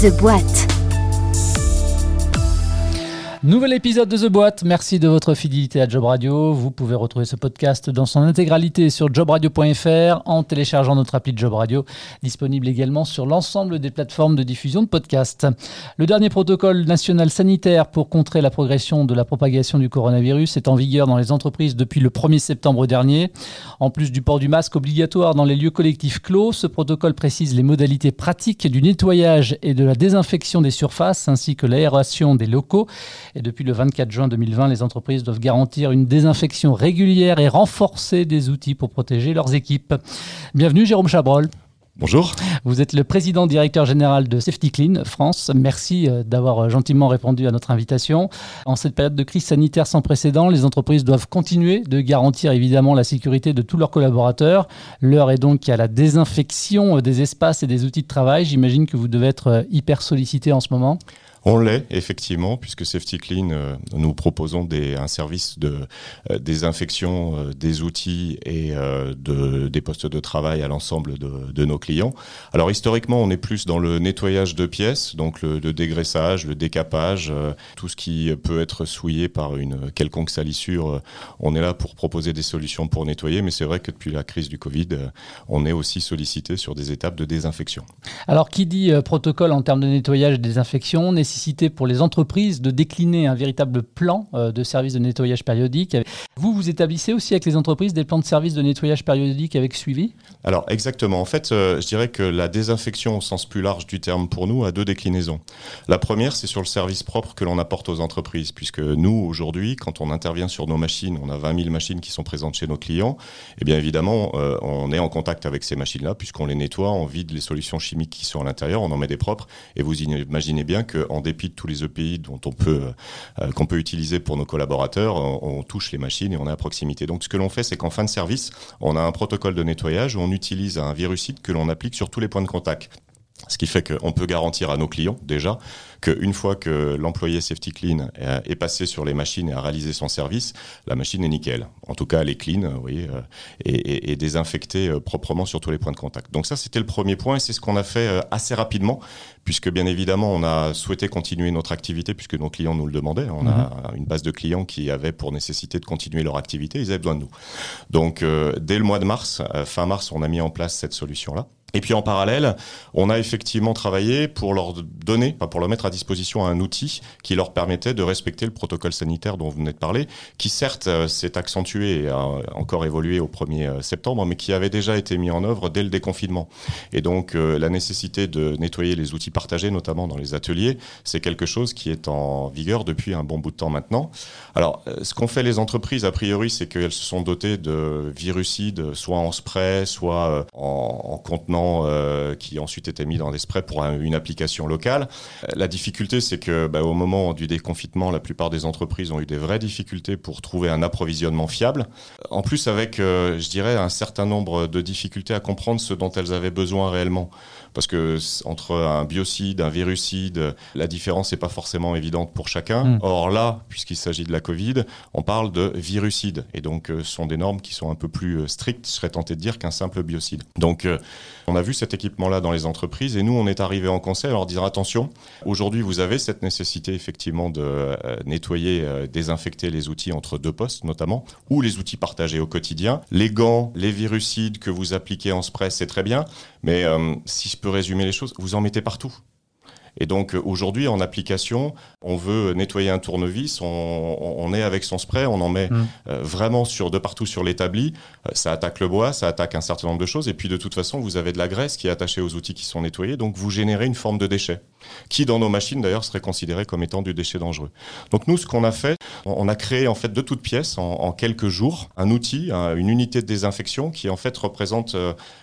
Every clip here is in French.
The Boîte. Nouvel épisode de The Boîte. Merci de votre fidélité à Job Radio. Vous pouvez retrouver ce podcast dans son intégralité sur jobradio.fr en téléchargeant notre appli Job Radio, disponible également sur l'ensemble des plateformes de diffusion de podcasts. Le dernier protocole national sanitaire pour contrer la progression de la propagation du coronavirus est en vigueur dans les entreprises depuis le 1er septembre dernier. En plus du port du masque obligatoire dans les lieux collectifs clos, ce protocole précise les modalités pratiques du nettoyage et de la désinfection des surfaces ainsi que l'aération des locaux. Et depuis le 24 juin 2020, les entreprises doivent garantir une désinfection régulière et renforcer des outils pour protéger leurs équipes. Bienvenue Jérôme Chabrol. Bonjour. Vous êtes le président directeur général de Safety Clean France. Merci euh, d'avoir euh, gentiment répondu à notre invitation. En cette période de crise sanitaire sans précédent, les entreprises doivent continuer de garantir évidemment la sécurité de tous leurs collaborateurs. L'heure est donc à la désinfection euh, des espaces et des outils de travail. J'imagine que vous devez être hyper sollicité en ce moment. On l'est effectivement, puisque Safety Clean, euh, nous proposons un service de euh, désinfection euh, des outils et de, des postes de travail à l'ensemble de, de, nos clients. Alors historiquement, on est plus dans le nettoyage de pièces, donc le, le dégraissage, le décapage, tout ce qui peut être souillé par une quelconque salissure. on est là pour proposer des solutions pour nettoyer, mais c'est vrai que depuis la crise du Covid, on est aussi sollicité sur des étapes de désinfection. Alors qui dit protocole en termes de nettoyage et désinfection pour les entreprises de décliner un véritable plan euh, de service de nettoyage périodique. Vous, vous établissez aussi avec les entreprises des plans de service de nettoyage périodique avec suivi? Alors exactement. En fait, euh, je dirais que la désinfection au sens plus large du terme pour nous a deux déclinaisons. La première, c'est sur le service propre que l'on apporte aux entreprises, puisque nous, aujourd'hui, quand on intervient sur nos machines, on a 20 000 machines qui sont présentes chez nos clients, et eh bien évidemment, euh, on est en contact avec ces machines-là, puisqu'on les nettoie, on vide les solutions chimiques qui sont à l'intérieur, on en met des propres, et vous imaginez bien qu'en en dépit de tous les EPI peut euh, qu'on peut utiliser pour nos collaborateurs, on, touche les machines et on est à proximité. Donc ce que l'on fait, c'est qu'en fin de service, on a un protocole de nettoyage où on utilise un virucide que l'on applique sur tous les points de contact. Ce qui fait qu'on peut garantir à nos clients déjà qu'une fois que l'employé Safety Clean est passé sur les machines et a réalisé son service, la machine est nickel. En tout cas, elle est clean, vous voyez, euh, et, et, désinfectée euh, proprement sur tous les points de contact. Donc ça, c'était le premier point et c'est ce qu'on a fait euh, assez rapidement, puisque bien évidemment, on a souhaité continuer notre activité puisque nos clients nous le demandaient. On a mhm. une base de clients qui avaient pour nécessité de continuer leur activité, ils avaient besoin de nous. Donc dès le mois de mars, fin mars, on a mis en place cette solution-là. Et puis en parallèle, on a effectivement travaillé pour leur donner, pour leur mettre à disposition un outil qui leur permettait de respecter le protocole sanitaire dont vous venez de parler, qui certes euh, s'est accentué et a encore évolué au 1er euh, septembre, mais qui avait déjà été mis en œuvre dès le déconfinement. Et donc euh, la nécessité de nettoyer les outils partagés, notamment dans les ateliers, c'est quelque chose qui est en vigueur depuis un bon bout de temps maintenant. Alors ce qu'ont fait les entreprises, a priori, c'est qu'elles se sont dotées de virucides, soit en spray, soit en, en contenant euh, qui ensuite était mis dans des sprays pour une application locale. La difficulté, c'est que bah, au moment du déconfinement, la plupart des entreprises ont eu des vraies difficultés pour trouver un approvisionnement fiable. En plus, avec, euh, je dirais, un certain nombre de difficultés à comprendre ce dont elles avaient besoin réellement parce que entre un biocide, un virucide, la différence n'est pas forcément évidente pour chacun. Mm. Or là, puisqu'il s'agit de la Covid, on parle de virucide, et donc euh, ce sont des normes qui sont un peu plus euh, strictes, je serais tenté de dire, qu'un simple biocide. Donc euh, on a vu cet équipement-là dans les entreprises, et nous, on est arrivé en conseil à leur dire attention, aujourd'hui vous avez cette nécessité effectivement de nettoyer, désinfecter les outils entre deux postes notamment, ou les outils partagés au quotidien. Les gants, les virucides que vous appliquez en spray, c'est très bien, mais si je peux résumer les choses, vous en mettez partout. Et donc euh, aujourd'hui, en application, on veut nettoyer un tournevis, on, est avec son spray, on en met mm. euh, vraiment sur de partout sur l'établi. Euh, ça attaque le bois, ça attaque un certain nombre de choses. Et puis de toute façon, vous avez de la graisse qui est attachée aux outils qui sont nettoyés, donc vous générez une forme de déchet, qui dans nos machines d'ailleurs serait considéré comme étant du déchet dangereux. Donc nous, ce qu'on a fait, on a créé en fait de toutes pièces en, quelques jours un outil, une unité de désinfection qui en fait représente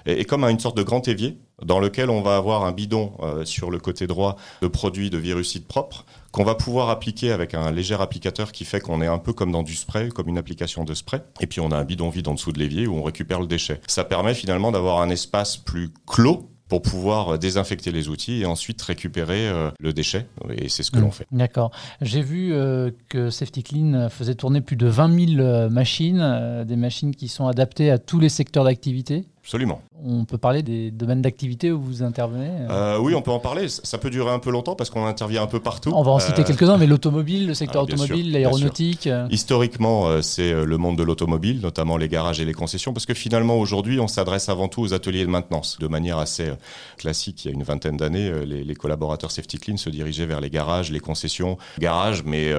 est, est comme une sorte de grand évier dans lequel on va avoir un bidon euh, sur le côté droit de produits de virucides propres qu'on va pouvoir appliquer avec un léger applicateur qui fait qu'on est un peu comme dans du spray, comme une application de spray. Et puis on a un bidon vide en dessous de l'évier où on récupère le déchet. Ça permet finalement d'avoir un espace plus clos pour pouvoir euh, désinfecter les outils et ensuite récupérer euh, le déchet. Et c'est ce que l'on mmh. fait. D'accord. J'ai vu que Safety Clean faisait tourner plus de 20 000 machines, des machines qui sont adaptées à tous les secteurs d'activité. Absolument. On peut parler des domaines d'activité où vous intervenez euh, Oui, on peut en parler. Ça peut durer un peu longtemps parce qu'on intervient un peu partout. On va en citer quelques-uns, mais l'automobile, le secteur ah, automobile, l'aéronautique. Historiquement, c'est le monde de l'automobile, notamment les garages et les concessions, parce que finalement, aujourd'hui, on s'adresse avant tout aux ateliers de maintenance. De manière assez classique, il y a une vingtaine d'années, les, les, collaborateurs Safety Clean se dirigeaient vers les garages, les concessions, garages, mais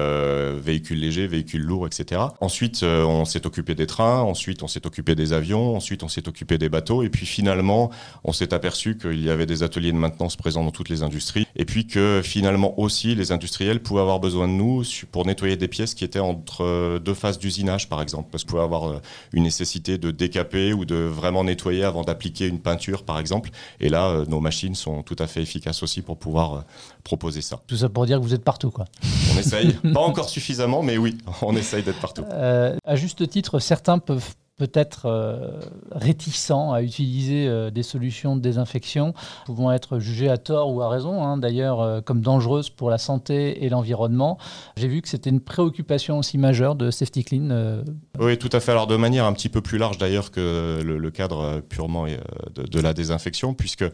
véhicules légers, véhicules lourds, etc. Ensuite, on s'est occupé des trains, ensuite on s'est occupé des avions, ensuite on s'est occupé des et puis finalement on s'est aperçu qu'il y avait des ateliers de maintenance présents dans toutes les industries, et puis que finalement aussi les industriels pouvaient avoir besoin de nous pour nettoyer des pièces qui étaient entre deux phases d'usinage par exemple, parce qu'on pouvait avoir euh, une nécessité de décaper ou de vraiment nettoyer avant d'appliquer une peinture par exemple, et là euh, nos machines sont tout à fait efficaces aussi pour pouvoir euh, proposer ça. Tout ça pour dire que vous êtes partout quoi. On essaye, pas encore suffisamment, mais oui, on essaye d'être partout. à juste titre, certains peuvent peut-être euh, réticents à utiliser euh, des solutions de désinfection, pouvant être jugées à tort ou à raison, hein, d'ailleurs, euh, comme dangereuses pour la santé et l'environnement. J'ai vu que c'était une préoccupation aussi majeure de Safety Clean. Oui, tout à fait. Alors de manière un petit peu plus large d'ailleurs que le, cadre purement de, de, la désinfection, puisque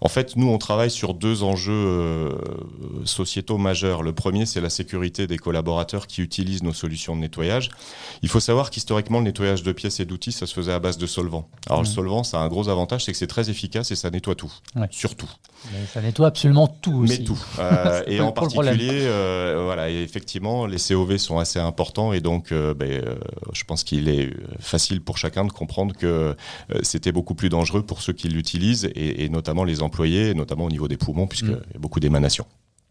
en fait, nous, on travaille sur deux enjeux sociétaux majeurs. Le premier, c'est la sécurité des collaborateurs qui utilisent nos solutions de nettoyage. Il faut savoir qu'historiquement, le nettoyage de pièces d'outils, ça se faisait à base de solvant. Alors le solvant, ça a un gros avantage, c'est que c'est très efficace et ça nettoie tout, surtout. ça nettoie absolument tout aussi. Mais tout. Euh, et en particulier, euh, voilà, et effectivement, les COV sont assez importants et donc, euh, ben, je pense qu'il est facile pour chacun de comprendre que c'était beaucoup plus dangereux pour ceux qui l'utilisent et, notamment les employés, notamment au niveau des poumons, puisqu'il mm. y a beaucoup d'émanations.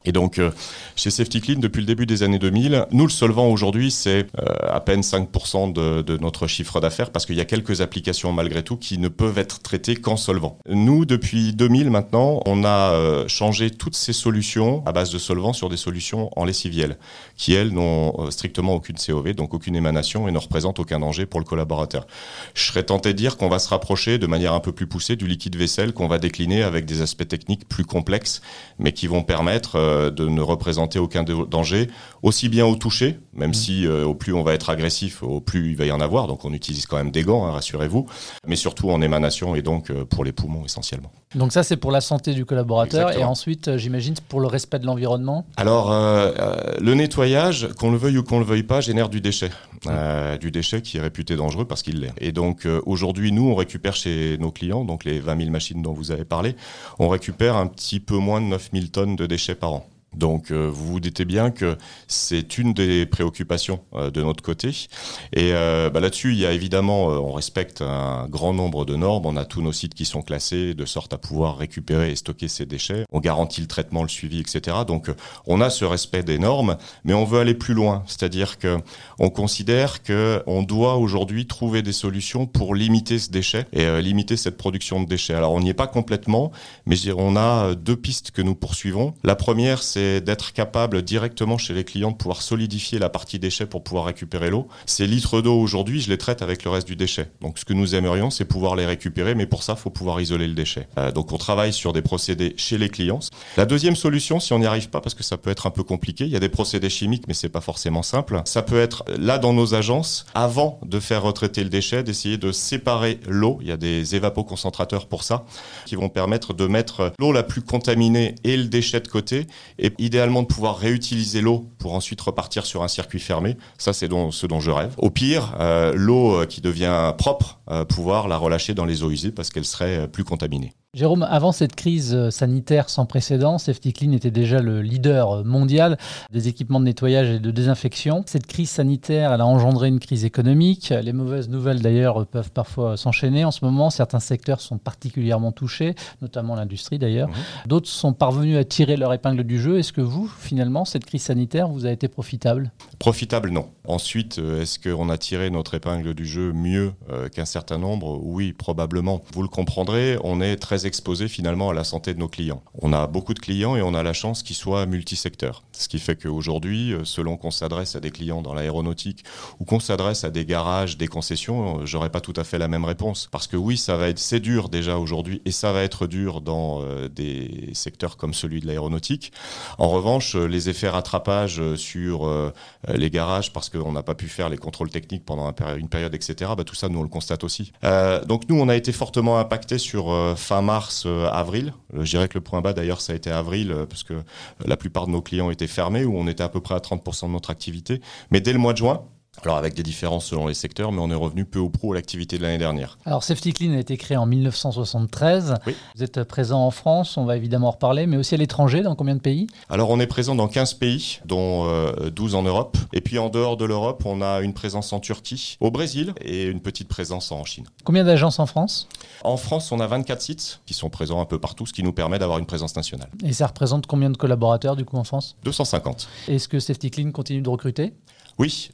Et donc, euh, chez Safety Clean, depuis le début des années 2000, nous, le solvant aujourd'hui, c'est euh, à peine 5% de, notre chiffre d'affaires parce qu'il y a quelques applications malgré tout qui ne peuvent être traitées qu'en solvant. Nous, depuis 2000 maintenant, on a euh, changé toutes ces solutions à base de solvant sur des solutions en lessiviel qui, elles, n'ont strictement aucune COV, donc aucune émanation et ne représentent aucun danger pour le collaborateur. Je serais tenté de dire qu'on va se rapprocher de manière un peu plus poussée du liquide vaisselle qu'on va décliner avec des aspects techniques plus complexes, mais qui vont permettre euh, de ne représenter aucun danger, aussi bien au toucher, même mmh. si euh, au plus on va être agressif, au plus il va y en avoir, donc on utilise quand même des gants, hein, rassurez-vous, mais surtout en émanation et donc euh, pour les poumons essentiellement. Donc ça c'est pour la santé du collaborateur et ensuite j'imagine pour le respect de l'environnement Alors le nettoyage, qu'on le veuille ou qu'on le veuille pas, génère du déchet. du déchet qui est réputé dangereux parce qu'il l'est. Et donc aujourd'hui, nous, on récupère chez nos clients, donc les 20 000 machines dont vous avez parlé, on récupère un petit peu moins de 9 000 tonnes de déchets par an. Donc euh, vous vous dites bien que c'est une des préoccupations euh, de notre côté. Et euh, bah, là-dessus, il y a évidemment, on respecte un grand nombre de normes. On a tous nos sites qui sont classés de sorte à pouvoir récupérer et stocker ces déchets. On garantit le traitement, le suivi, etc. Donc on a ce respect des normes, mais on veut aller plus loin. C'est-à-dire que on considère que on doit aujourd'hui trouver des solutions pour limiter ce déchet et limiter cette production de déchets. Alors on n'y est pas complètement, mais on a deux pistes que nous poursuivons. La première, c'est d'être capable directement chez les clients de pouvoir solidifier la partie déchet pour pouvoir récupérer l'eau. Ces litres d'eau aujourd'hui, je les traite avec le reste du déchet. Donc ce que nous aimerions, c'est pouvoir les récupérer, mais pour ça, il faut pouvoir isoler le déchet. Euh, donc on travaille sur des procédés chez les clients. La deuxième solution, si on n'y arrive pas, parce que ça peut être un peu compliqué, il y a des procédés chimiques, mais c'est pas forcément simple. Ça peut être là dans nos agences, avant de faire retraiter le déchet, d'essayer de séparer l'eau. Il y a des évapoconcentrateurs pour ça, qui vont permettre de mettre l'eau la plus contaminée et le déchet de côté idéalement de pouvoir réutiliser l'eau pour ensuite repartir sur un circuit fermé. Ça, c'est ce dont je rêve. Au pire, euh, l'eau euh, qui devient propre, euh, pouvoir la relâcher dans les eaux usées parce qu'elle serait plus contaminée. Jérôme, avant cette crise euh, sanitaire sans précédent, Safety Clean était déjà le leader mondial des équipements de nettoyage et de désinfection. Cette crise sanitaire, elle a engendré une crise économique. Les mauvaises nouvelles, d'ailleurs, peuvent parfois s'enchaîner. En ce moment, certains secteurs sont particulièrement touchés, notamment l'industrie, d'ailleurs. Mmh. D'autres sont parvenus à tirer leur épingle du jeu. Est-ce que vous, finalement, cette crise sanitaire vous a été profitable? Profitable, non. Ensuite, euh, est-ce qu'on a tiré notre épingle du jeu mieux euh, qu'un certain nombre? Oui, probablement. Vous le comprendrez, on est très exposé finalement à la santé de nos clients. On a beaucoup de clients et on a la chance qu'ils soient multisecteurs. Ce qui fait qu'aujourd'hui, euh, selon qu'on s'adresse à des clients dans l'aéronautique ou qu'on s'adresse à des garages, des concessions, j'aurais pas tout à fait la même réponse. Parce que oui, ça va être, c'est dur déjà aujourd'hui et ça va être dur dans des secteurs comme celui de l'aéronautique. En revanche, les effets rattrapage sur les garages, parce qu'on n'a pas pu faire les contrôles techniques pendant une période, etc. Bah, tout ça, nous, on le constate aussi. Euh, donc nous, on a été fortement impacté sur euh, fin mars, avril. je dirais que le point bas, d'ailleurs, ça a été avril, parce que la plupart de nos clients étaient fermés, où on était à peu près à 30% de notre activité. Mais dès le mois de juin, alors avec des différences selon les secteurs, mais on est revenu peu ou prou à l'activité de l'année dernière. Alors Safety Clean a été créé en 1973. Vous êtes présent en France, on va évidemment en reparler, mais aussi à l'étranger, dans combien de pays? Alors on est présent dans 15 pays, dont 12 euh, en Europe. Et puis en dehors de l'Europe, on a une présence en Turquie, au Brésil et une petite présence en Chine. Combien d'agences en France? En France, on a 24 sites qui sont présents un peu partout, ce qui nous permet d'avoir une présence nationale. Et ça représente combien de collaborateurs du coup en France? 250. Est-ce que Safety Clean continue de recruter? Oui.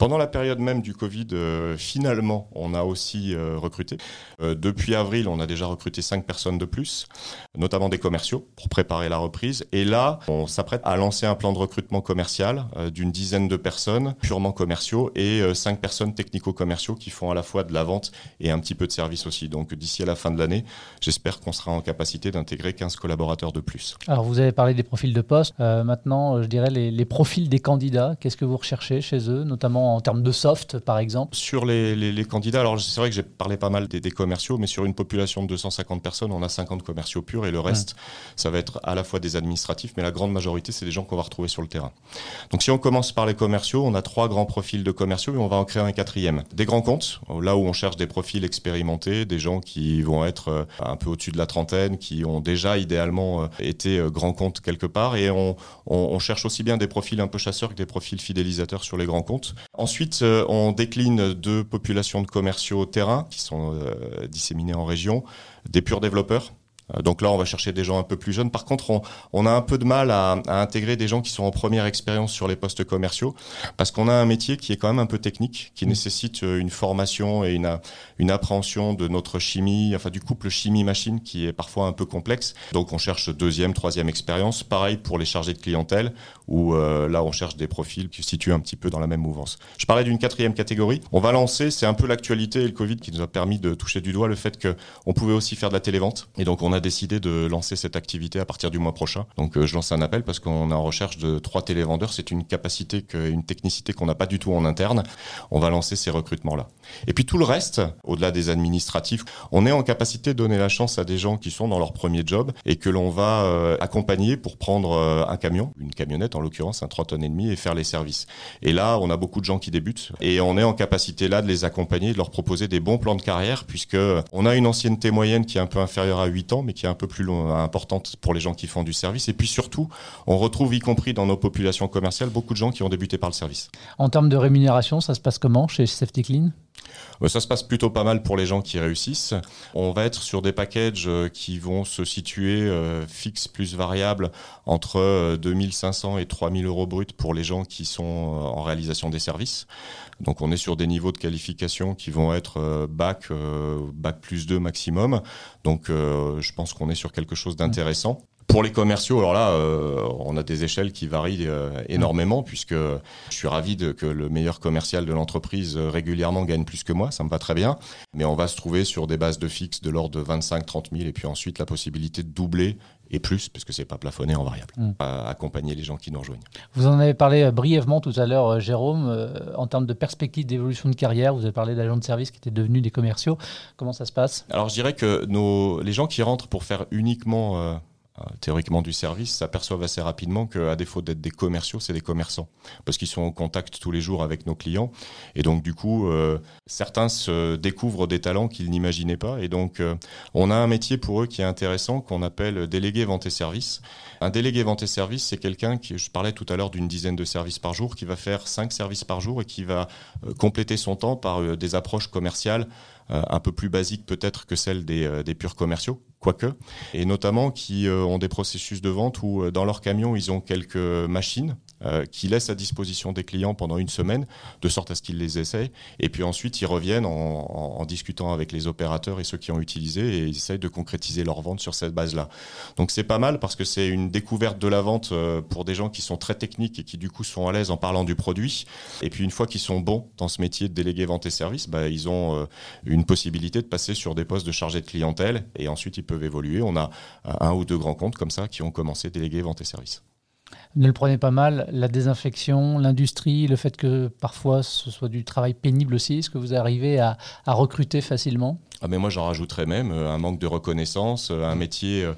Pendant la période même du Covid, euh, finalement, on a aussi euh, recruté. Euh, depuis avril, on a déjà recruté cinq personnes de plus, notamment des commerciaux, pour préparer la reprise. Et là, on s'apprête à lancer un plan de recrutement commercial d'une dizaine de personnes purement commerciaux et cinq personnes technico-commerciaux qui font à la fois de la vente et un petit peu de service aussi. Donc d'ici à la fin de l'année, j'espère qu'on sera en capacité d'intégrer 15 collaborateurs de plus. Alors vous avez parlé des profils de poste. maintenant, je dirais les, les profils des candidats. Qu'est-ce que vous recherchez chez eux, notamment en termes de soft, par exemple Sur les, candidats, alors c'est vrai que j'ai parlé pas mal des, commerciaux, mais sur une population de 250 personnes, on a 50 commerciaux purs et le reste, ça va être à la fois des administratifs, mais la grande majorité, c'est des gens qu'on va retrouver sur le terrain. Donc si on commence par les commerciaux, on a trois grands profils de commerciaux et on va en créer un quatrième. Des grands comptes, là où on cherche des profils expérimentés, des gens qui vont être euh, un peu au-dessus de la trentaine, qui ont déjà idéalement euh, été euh, grands comptes quelque part, et on, on cherche aussi bien des profils un peu chasseurs que des profils fidélisateurs sur les grands comptes. Ensuite, euh, on décline deux populations de commerciaux terrain qui sont euh, disséminés en région, des purs développeurs donc là, on va chercher des gens un peu plus jeunes. Par contre, on, a un peu de mal à, intégrer des gens qui sont en première expérience sur les postes commerciaux, parce qu'on a un métier qui est quand même un peu technique, qui mmh. nécessite euh, une formation et une, une appréhension de notre chimie, enfin du couple chimie-machine, qui est parfois un peu complexe. Donc on cherche deuxième, troisième expérience. Pareil pour les chargés de clientèle, où euh, là, on cherche des profils qui se situent un petit peu dans la même mouvance. Je parlais d'une quatrième catégorie. On va lancer, c'est un peu l'actualité et le Covid qui nous a permis de toucher du doigt le fait qu'on pouvait aussi faire de la télévente. Et donc on a décidé de lancer cette activité à partir du mois prochain. Donc euh, je lance un appel parce qu'on est en recherche de trois télévendeurs. C'est une capacité, une technicité qu'on n'a pas du tout en interne. On va lancer ces recrutements-là. Et puis tout le reste, au-delà des administratifs, on est en capacité de donner la chance à des gens qui sont dans leur premier job et que l'on va euh, accompagner pour prendre euh, un camion, une camionnette en l'occurrence, un 3 tonnes et demi et faire les services. Et là, on a beaucoup de gens qui débutent et on est en capacité là de les accompagner, de leur proposer des bons plans de carrière puisque on a une ancienneté moyenne qui est un peu inférieure à 8 ans mais qui est un peu plus importante pour les gens qui font du service. Et puis surtout, on retrouve, y compris dans nos populations commerciales, beaucoup de gens qui ont débuté par le service. En termes de rémunération, ça se passe comment chez Safety Clean? Ça se passe plutôt pas mal pour les gens qui réussissent. On va être sur des packages euh, qui vont se situer euh, fixes plus variables entre 2500 et 3000 euros bruts pour les gens qui sont en réalisation des services. Donc on est sur des niveaux de qualification qui vont être bac, bac plus 2 maximum. Donc je pense qu'on est sur quelque chose d'intéressant. Pour les commerciaux, alors là, euh, on a des échelles qui varient euh, énormément, puisque je suis ravi de, que le meilleur commercial de l'entreprise euh, régulièrement gagne plus que moi, ça me va très bien. Mais on va se trouver sur des bases de fixe de l'ordre de 25-30 000, et puis ensuite la possibilité de doubler et plus, puisque c'est pas plafonné en variable, mm. à accompagner les gens qui nous rejoignent. Vous en avez parlé brièvement tout à l'heure, Jérôme, en termes de perspective d'évolution de carrière. Vous avez parlé d'agents de service qui étaient devenus des commerciaux. Comment ça se passe? Alors je dirais que nos, les gens qui rentrent pour faire uniquement théoriquement du service s'aperçoivent assez rapidement qu'à défaut d'être des commerciaux, c'est des commerçants. Parce qu'ils sont en contact tous les jours avec nos clients. Et donc, du coup, euh, certains se découvrent des talents qu'ils n'imaginaient pas. Et donc, euh, on a un métier pour eux qui est intéressant, qu'on appelle délégué vente et service. Un délégué vente et service, c'est quelqu'un qui, je parlais tout à l'heure d'une dizaine de services par jour, qui va faire cinq services par jour et qui va compléter son temps par des approches commerciales un peu plus basiques peut-être que celles des, des purs commerciaux quoique, et notamment qui euh, ont des processus de vente où euh, dans leur camion, ils ont quelques machines euh, qui laissent à disposition des clients pendant une semaine, de sorte à ce qu'ils les essayent, et puis ensuite ils reviennent en, discutant avec les opérateurs et ceux qui ont utilisé, et ils essayent de concrétiser leur vente sur cette base-là. Donc c'est pas mal parce que c'est une découverte de la vente pour des gens qui sont très techniques et qui du coup sont à l'aise en parlant du produit, et puis une fois qu'ils sont bons dans ce métier de délégué vente et service, bah, ils ont une possibilité de passer sur des postes de chargé de clientèle, et ensuite ils peuvent évoluer. On a un ou deux grands comptes comme ça qui ont commencé délégués vente et services. Ne le prenez pas mal, la désinfection, l'industrie, le fait que parfois ce soit du travail pénible aussi, est-ce que vous arrivez à, recruter facilement? Ah mais moi j'en rajouterais même euh, un manque de reconnaissance, euh, un métier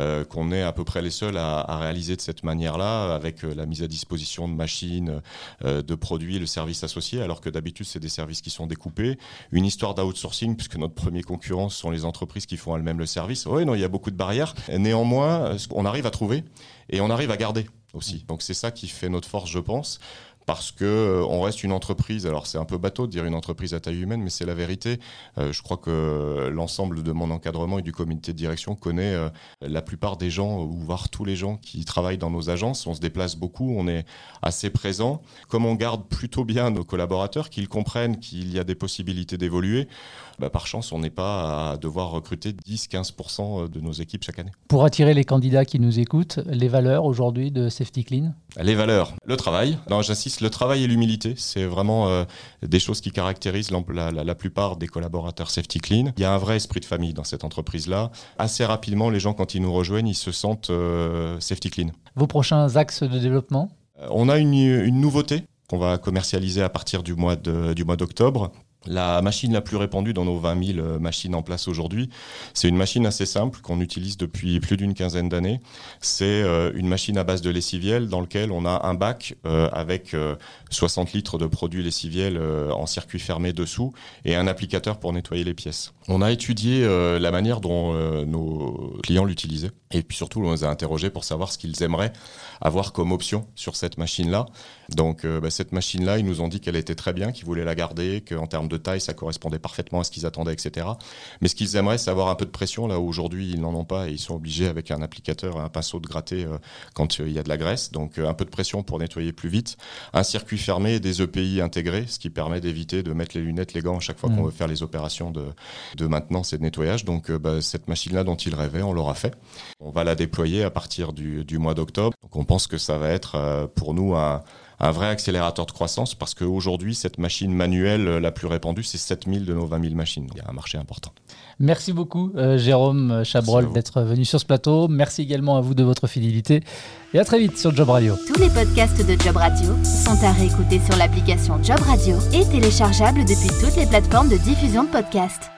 euh, qu'on est à peu près les seuls à, réaliser de cette manière-là, avec la mise à disposition de machines, de produits, le service associé, alors que d'habitude c'est des services qui sont découpés. Une histoire d'outsourcing, puisque notre premier concurrent sont les entreprises qui font elles-mêmes le service. Oui, non, il y a beaucoup de barrières. Néanmoins, on arrive à trouver et on arrive à garder Donc c'est ça qui fait notre force, je pense parce que euh, on reste une entreprise. Alors c'est un peu bateau de dire une entreprise à taille humaine, mais c'est la vérité. Euh, je crois que l'ensemble de mon encadrement et du comité de direction connaît euh, la plupart des gens, ou voire tous les gens qui travaillent dans nos agences. On se déplace beaucoup, on est assez présent. Comme on garde plutôt bien nos collaborateurs, qu'ils comprennent qu'il y a des possibilités d'évoluer, bah, par chance, on n'est pas à devoir recruter 10-15% de nos équipes chaque année. Pour attirer les candidats qui nous écoutent, les valeurs aujourd'hui de Safety Clean Les valeurs, le travail. Non, j'insiste, le travail et l'humilité, c'est vraiment euh, des choses qui caractérisent la, la, plupart des collaborateurs Safety Clean. Il y a un vrai esprit de famille dans cette entreprise-là. Assez rapidement, les gens, quand ils nous rejoignent, ils se sentent euh, Safety Clean. Vos prochains axes de développement? Euh, On a une, une nouveauté qu'on va commercialiser à partir du mois d'octobre. La machine la plus répandue dans nos 20 000 euh, machines en place aujourd'hui, c'est une machine assez simple qu'on utilise depuis plus d'une quinzaine d'années. C'est euh, une machine à base de lessiviel dans lequel on a un bac euh, avec 60 litres de produits lessiviel en circuit fermé dessous et un applicateur pour nettoyer les pièces. On a étudié la manière dont nos clients l'utilisaient et puis surtout on les a interrogés pour savoir ce qu'ils aimeraient avoir comme option sur cette machine-là. Donc bah, cette machine-là, ils nous ont dit qu'elle était très bien, qu'ils voulaient la garder, qu'en termes de taille, ça correspondait parfaitement à ce qu'ils attendaient, etc. Mais ce qu'ils aimeraient, c'est avoir un peu de pression. Là où aujourd'hui, ils n'en ont pas et ils sont obligés avec un applicateur, un pinceau de gratter euh, quand euh, il y a de la graisse. Donc euh, un peu de pression pour nettoyer plus vite. Un circuit fermé des EPI intégrés, ce qui permet d'éviter de mettre les lunettes, les gants à chaque fois qu'on mmh. veut faire les opérations de, de maintenance et de nettoyage. Donc bah, cette machine-là dont ils rêvaient, on l'aura fait. On va la déployer à partir du, du mois d'octobre. Donc on pense que ça va être pour nous un un vrai accélérateur de croissance parce qu'aujourd'hui, cette machine manuelle euh, la plus répandue, c'est 7000 de nos 20 000 machines. Donc, il y a un marché important. Merci beaucoup, euh, Jérôme Chabrol, d'être venu sur ce plateau. Merci également à vous de votre fidélité. Et à très vite sur Job Radio. Tous les podcasts de Job Radio sont à réécouter sur l'application Job Radio et téléchargeables depuis toutes les plateformes de diffusion de podcasts.